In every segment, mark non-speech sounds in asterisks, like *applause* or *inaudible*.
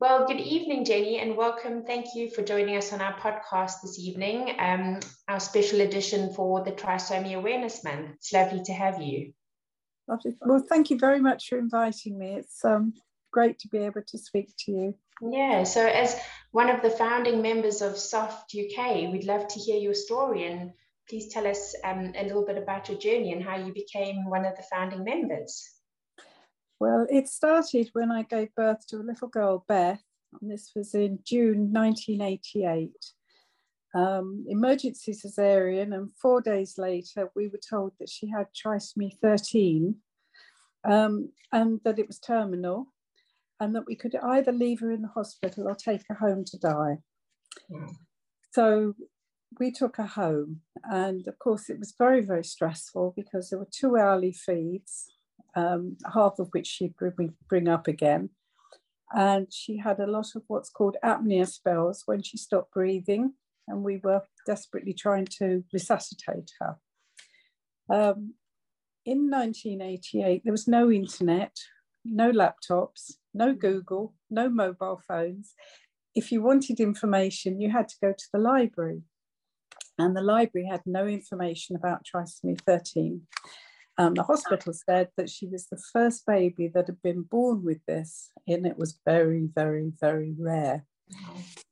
Well, good evening, Jenny, and welcome. Thank you for joining us on our podcast this evening, um, our special edition for the Trisomy Awareness Month. It's lovely to have you. Well, thank you very much for inviting me. It's um, great to be able to speak to you. Yeah, so as one of the founding members of Soft UK, we'd love to hear your story and please tell us um, a little bit about your journey and how you became one of the founding members. Well, it started when I gave birth to a little girl, Beth, and this was in June 1988. Um, emergency cesarean, and four days later, we were told that she had trisomy 13 um, and that it was terminal, and that we could either leave her in the hospital or take her home to die. Mm. So we took her home, and of course, it was very, very stressful because there were two hourly feeds um, half of which bring, bring up again. And she had a lot of what's called apnea spells when she stopped breathing, and we were desperately trying to resuscitate her. Um, in 1988, there was no internet, no laptops, no Google, no mobile phones. If you wanted information, you had to go to the library. And the library had no information about trisomy 13. Um, the hospital said that she was the first baby that had been born with this, and it was very, very, very rare.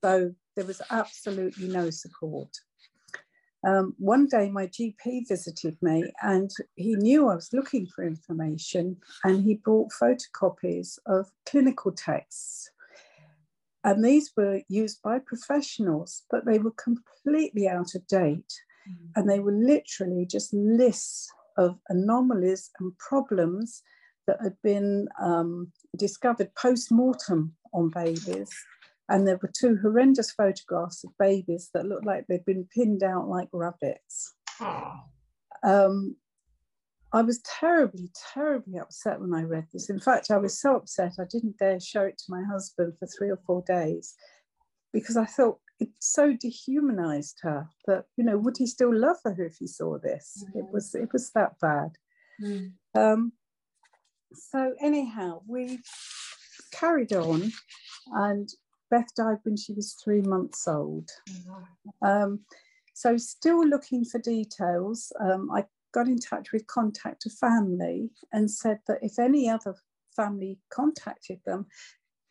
So there was absolutely no support. Um, one day, my GP visited me and he knew I was looking for information and he brought photocopies of clinical texts. And these were used by professionals, but they were completely out of date. Mm. And they were literally just lists of anomalies and problems that had been um, discovered post mortem on babies. And there were two horrendous photographs of babies that looked like they'd been pinned out like rabbits. Um, I was terribly, terribly upset when I read this. In fact, I was so upset I didn't dare show it to my husband for three or four days because I thought, it so dehumanized her that you know would he still love her if he saw this mm. it was it was that bad mm. um, so anyhow we carried on and beth died when she was three months old um, so still looking for details um, i got in touch with contact a family and said that if any other family contacted them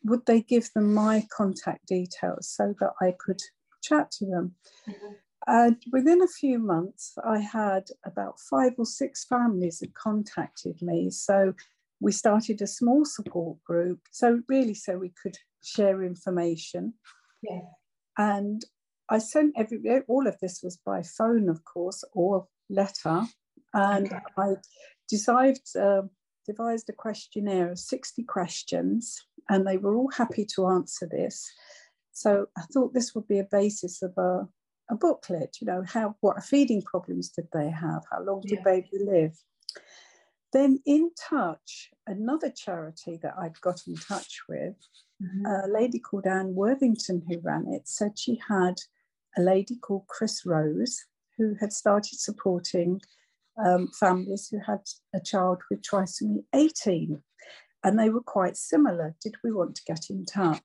would they give them my contact details so that I could chat to them? Mm-hmm. And within a few months, I had about five or six families had contacted me. So we started a small support group. So really, so we could share information. Yeah. And I sent every all of this was by phone, of course, or letter. And okay. I decided uh, devised a questionnaire of 60 questions and they were all happy to answer this. So I thought this would be a basis of a, a booklet, you know, how what feeding problems did they have? How long did yeah. baby live? Then in touch, another charity that I'd got in touch with, mm-hmm. a lady called Anne Worthington who ran it, said she had a lady called Chris Rose who had started supporting um, families who had a child with trisomy 18 and they were quite similar. Did we want to get in touch?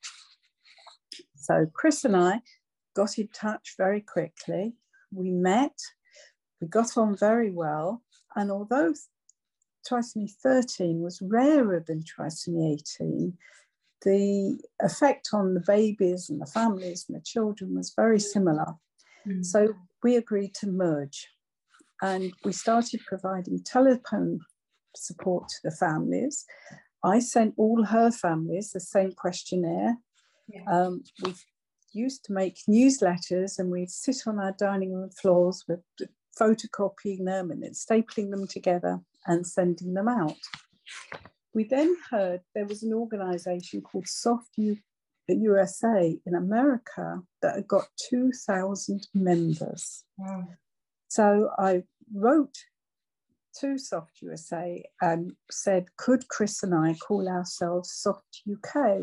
So Chris and I got in touch very quickly. We met, we got on very well, and although trisomy 13 was rarer than trisomy 18, the effect on the babies and the families and the children was very similar. Mm. So we agreed to merge and we started providing telephone support to the families I sent all her families the same questionnaire. Yeah. Um, we used to make newsletters and we'd sit on our dining room floors with photocopying them and then stapling them together and sending them out. We then heard there was an organization called Soft U- USA in America that had got 2,000 members. Wow. So I wrote to Soft USA and said, could Chris and I call ourselves Soft UK?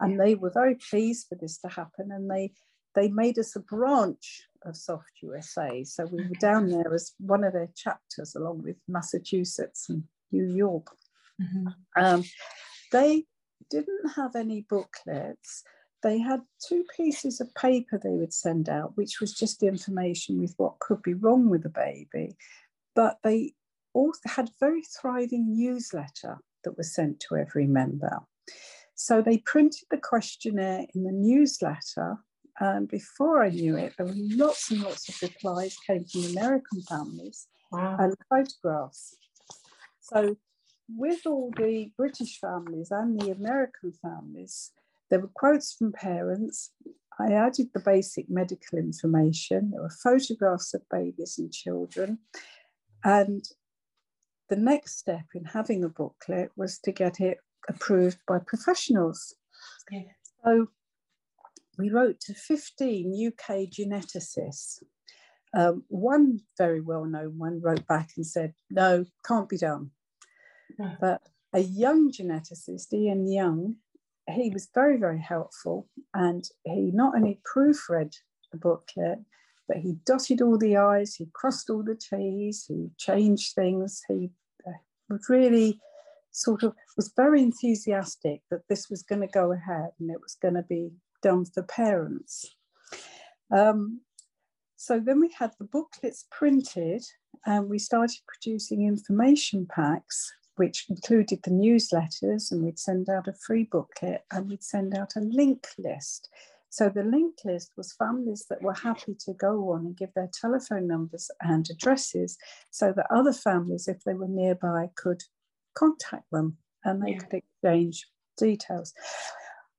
And they were very pleased for this to happen. And they they made us a branch of Soft USA. So we were down there as one of their chapters, along with Massachusetts and New York. Mm-hmm. Um, they didn't have any booklets. They had two pieces of paper they would send out, which was just information with what could be wrong with the baby. But they also had a very thriving newsletter that was sent to every member. So they printed the questionnaire in the newsletter. And before I knew it, there were lots and lots of replies came from American families wow. and photographs. So with all the British families and the American families, there were quotes from parents. I added the basic medical information. There were photographs of babies and children. And the next step in having a booklet was to get it approved by professionals. Yeah. So we wrote to 15 UK geneticists. Um, one very well known one wrote back and said, No, can't be done. But a young geneticist, Ian Young, he was very, very helpful. And he not only proofread the booklet, but he dotted all the I's, he crossed all the T's, he changed things. He really sort of was very enthusiastic that this was going to go ahead and it was going to be done for parents. Um, so then we had the booklets printed and we started producing information packs which included the newsletters, and we'd send out a free booklet and we'd send out a link list. So the link list was families that were happy to go on and give their telephone numbers and addresses so that other families, if they were nearby, could contact them and they yeah. could exchange details.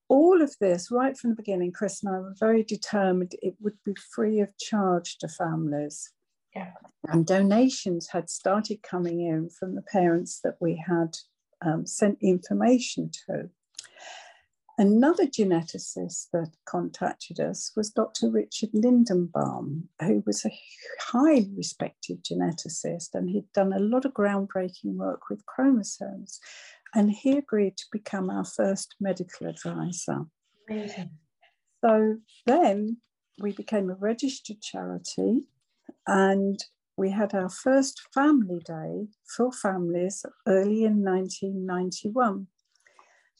All of this, right from the beginning, Chris and I were very determined it would be free of charge to families. Yeah. And donations had started coming in from the parents that we had um, sent information to. Another geneticist that contacted us was Dr. Richard Lindenbaum, who was a highly respected geneticist and he'd done a lot of groundbreaking work with chromosomes. And he agreed to become our first medical advisor. Amazing. So then we became a registered charity and we had our first family day for families early in 1991.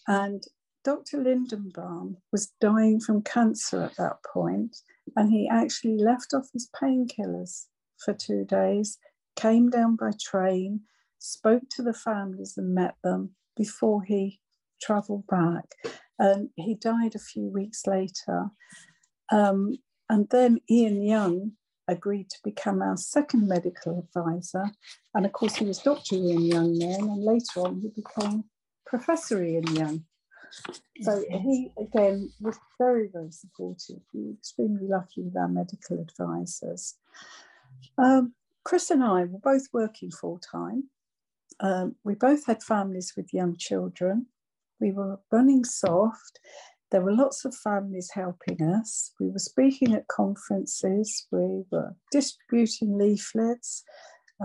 And Dr. Lindenbaum was dying from cancer at that point, and he actually left off his painkillers for two days, came down by train, spoke to the families and met them before he travelled back. And he died a few weeks later. Um, and then Ian Young agreed to become our second medical advisor. And of course, he was Dr. Ian Young then, and later on, he became Professor Ian Young. So he, again, was very, very supportive. We were extremely lucky with our medical advisors. Um, Chris and I were both working full time. Um, we both had families with young children. We were running soft. There were lots of families helping us. We were speaking at conferences, we were distributing leaflets.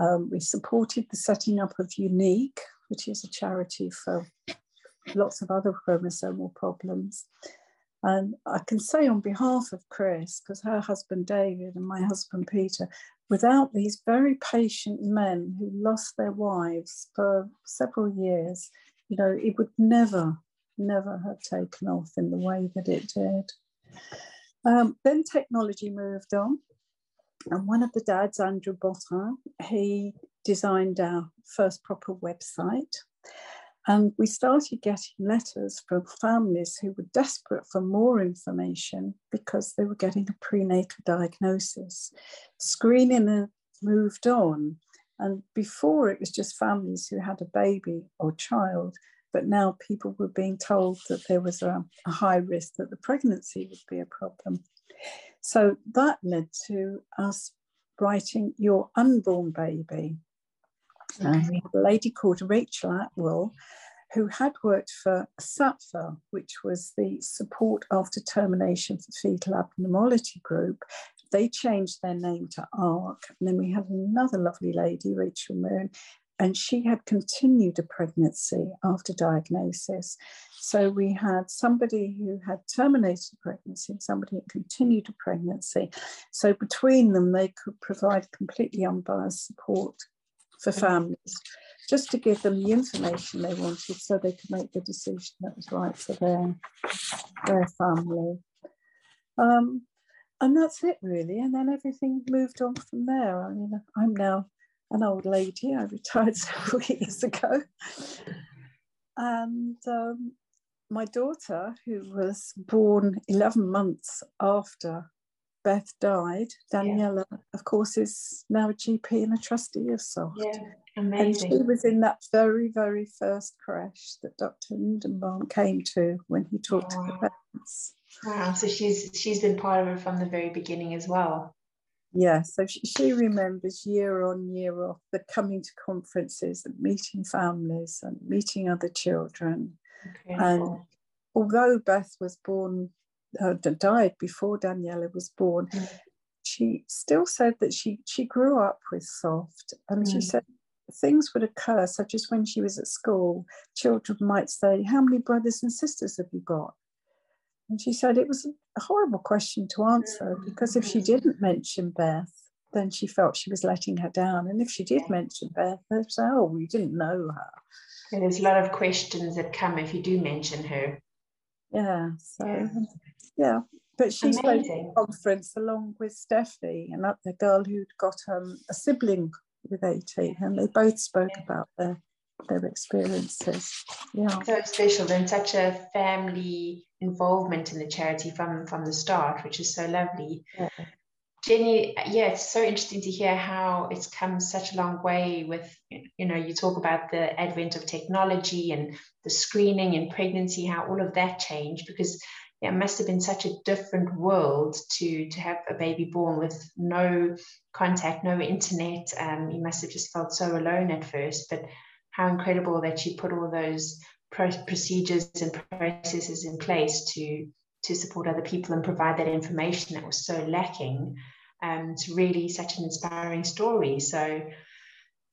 Um, we supported the setting up of Unique, which is a charity for lots of other chromosomal problems. And I can say on behalf of Chris, because her husband David and my husband Peter, without these very patient men who lost their wives for several years, you know, it would never never have taken off in the way that it did. Um, then technology moved on, and one of the dads, Andrew Bottin, he designed our first proper website. And we started getting letters from families who were desperate for more information because they were getting a prenatal diagnosis. Screening moved on. And before it was just families who had a baby or child, but now people were being told that there was a, a high risk that the pregnancy would be a problem. So that led to us writing Your Unborn Baby. And we had a lady called Rachel Atwell who had worked for SATFA, which was the Support After Termination for Fetal Abnormality Group. They changed their name to ARC. And then we had another lovely lady, Rachel Moon, and she had continued a pregnancy after diagnosis. So we had somebody who had terminated pregnancy, and somebody who continued a pregnancy. So between them, they could provide completely unbiased support for families. just to give them the information they wanted so they could make the decision that was right for their, their family. Um, and that's it really. And then everything moved on from there. I mean, I'm now an old lady. I retired *laughs* several years ago. And um, my daughter, who was born 11 months after Beth died, Daniela, yeah. of course, is now a GP and a trustee of SOFT. Yeah, amazing. And she was in that very, very first crash that Dr. Lindenbaum came to when he talked oh, to the parents. Wow, so she's she's been part of it from the very beginning as well. Yeah, so she, she remembers year on year off the coming to conferences and meeting families and meeting other children. And although Beth was born, uh, died before Daniela was born, mm. she still said that she she grew up with soft, and mm. she said things would occur, such as when she was at school, children might say, "How many brothers and sisters have you got?" And she said it was a horrible question to answer because if she didn't mention Beth, then she felt she was letting her down. And if she did mention Beth, they'd say, oh, we didn't know her. And there's a lot of questions that come if you do mention her. Yeah, so yeah. yeah. But she spoke at the conference along with Steffi, and that the girl who'd got um, a sibling with AT, and they both spoke yeah. about their their experiences. Yeah. So special and such a family involvement in the charity from from the start, which is so lovely. Yeah. Jenny, yeah, it's so interesting to hear how it's come such a long way with, you know, you talk about the advent of technology and the screening and pregnancy, how all of that changed because it must have been such a different world to to have a baby born with no contact, no internet. Um, you must have just felt so alone at first, but how incredible that you put all those procedures and processes in place to to support other people and provide that information that was so lacking. Um, it's really such an inspiring story. So,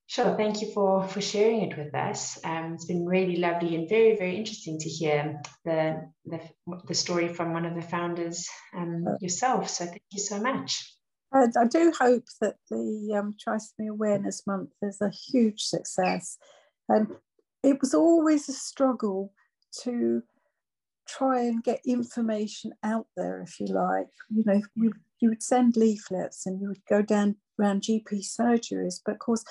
sure, thank you for for sharing it with us. Um, it's been really lovely and very very interesting to hear the the, the story from one of the founders um, yourself. So, thank you so much. I do hope that the um, Trisomy Awareness Month is a huge success and it was always a struggle to try and get information out there, if you like. You know, you, you would send leaflets and you would go down around GP surgeries, but of course,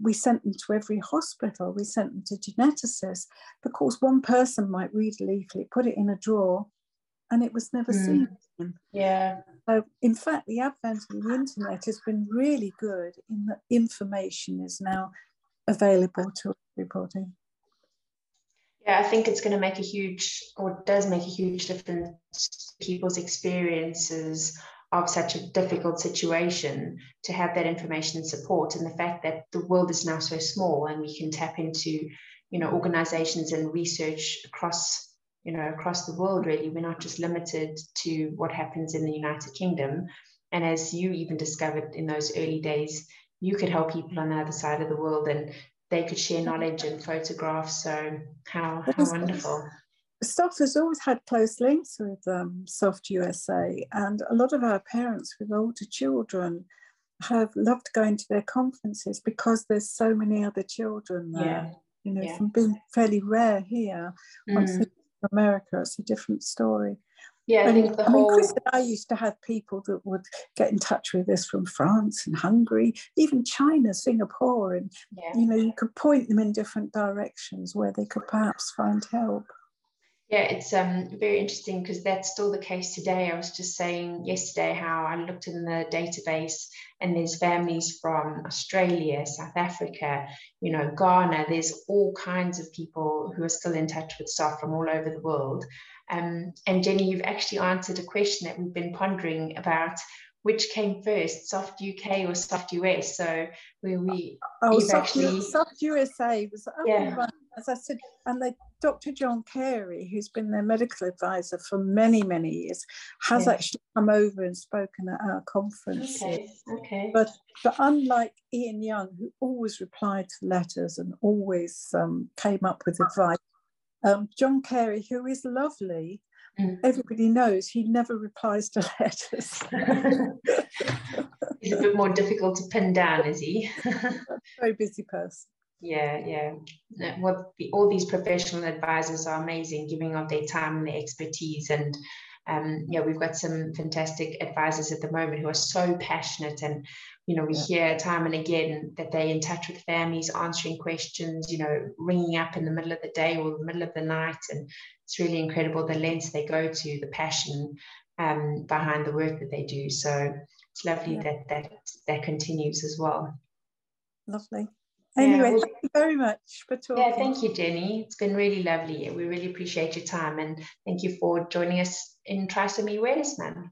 we sent them to every hospital, we sent them to geneticists. But of course, one person might read a leaflet, put it in a drawer, and it was never mm. seen. Yeah. So, in fact, the advent of the internet has been really good in that information is now available to everybody. Yeah, I think it's going to make a huge, or does make a huge difference to people's experiences of such a difficult situation to have that information and support. And the fact that the world is now so small and we can tap into, you know, organizations and research across, you know, across the world, really. We're not just limited to what happens in the United Kingdom. And as you even discovered in those early days, you could help people on the other side of the world and they could share knowledge and photographs. So how, how wonderful. Soft has always had close links with um, Soft USA, and a lot of our parents with older children have loved going to their conferences because there's so many other children there. Yeah. You know, yeah. from being fairly rare here, mm. once in America, it's a different story. Yeah, I think the I whole. Mean, Chris and I used to have people that would get in touch with us from France and Hungary, even China, Singapore, and yeah. you know you could point them in different directions where they could perhaps find help. Yeah, it's um, very interesting because that's still the case today. I was just saying yesterday how I looked in the database and there's families from Australia, South Africa, you know, Ghana. There's all kinds of people who are still in touch with staff from all over the world. Um, and Jenny, you've actually answered a question that we've been pondering about which came first, soft UK or soft US. So we, we oh, soft, actually, soft USA was yeah. as I said, and the Dr. John Carey, who's been their medical advisor for many, many years, has yeah. actually come over and spoken at our conference. Okay. okay. But but unlike Ian Young, who always replied to letters and always um, came up with advice, um, John Carey, who is lovely, mm. everybody knows he never replies to *laughs* letters. He's a bit more difficult to pin down, is he? *laughs* very busy person. Yeah, yeah. What the, all these professional advisors are amazing, giving of their time and their expertise. And um, yeah, we've got some fantastic advisors at the moment who are so passionate and you know, we yeah. hear time and again that they're in touch with families, answering questions, you know, ringing up in the middle of the day or the middle of the night. And it's really incredible the lengths they go to, the passion um, behind the work that they do. So it's lovely yeah. that that that continues as well. Lovely. Anyway, yeah, thank you very much for talking. Yeah, thank you, Jenny. It's been really lovely. We really appreciate your time and thank you for joining us in Trisomy Awareness Month.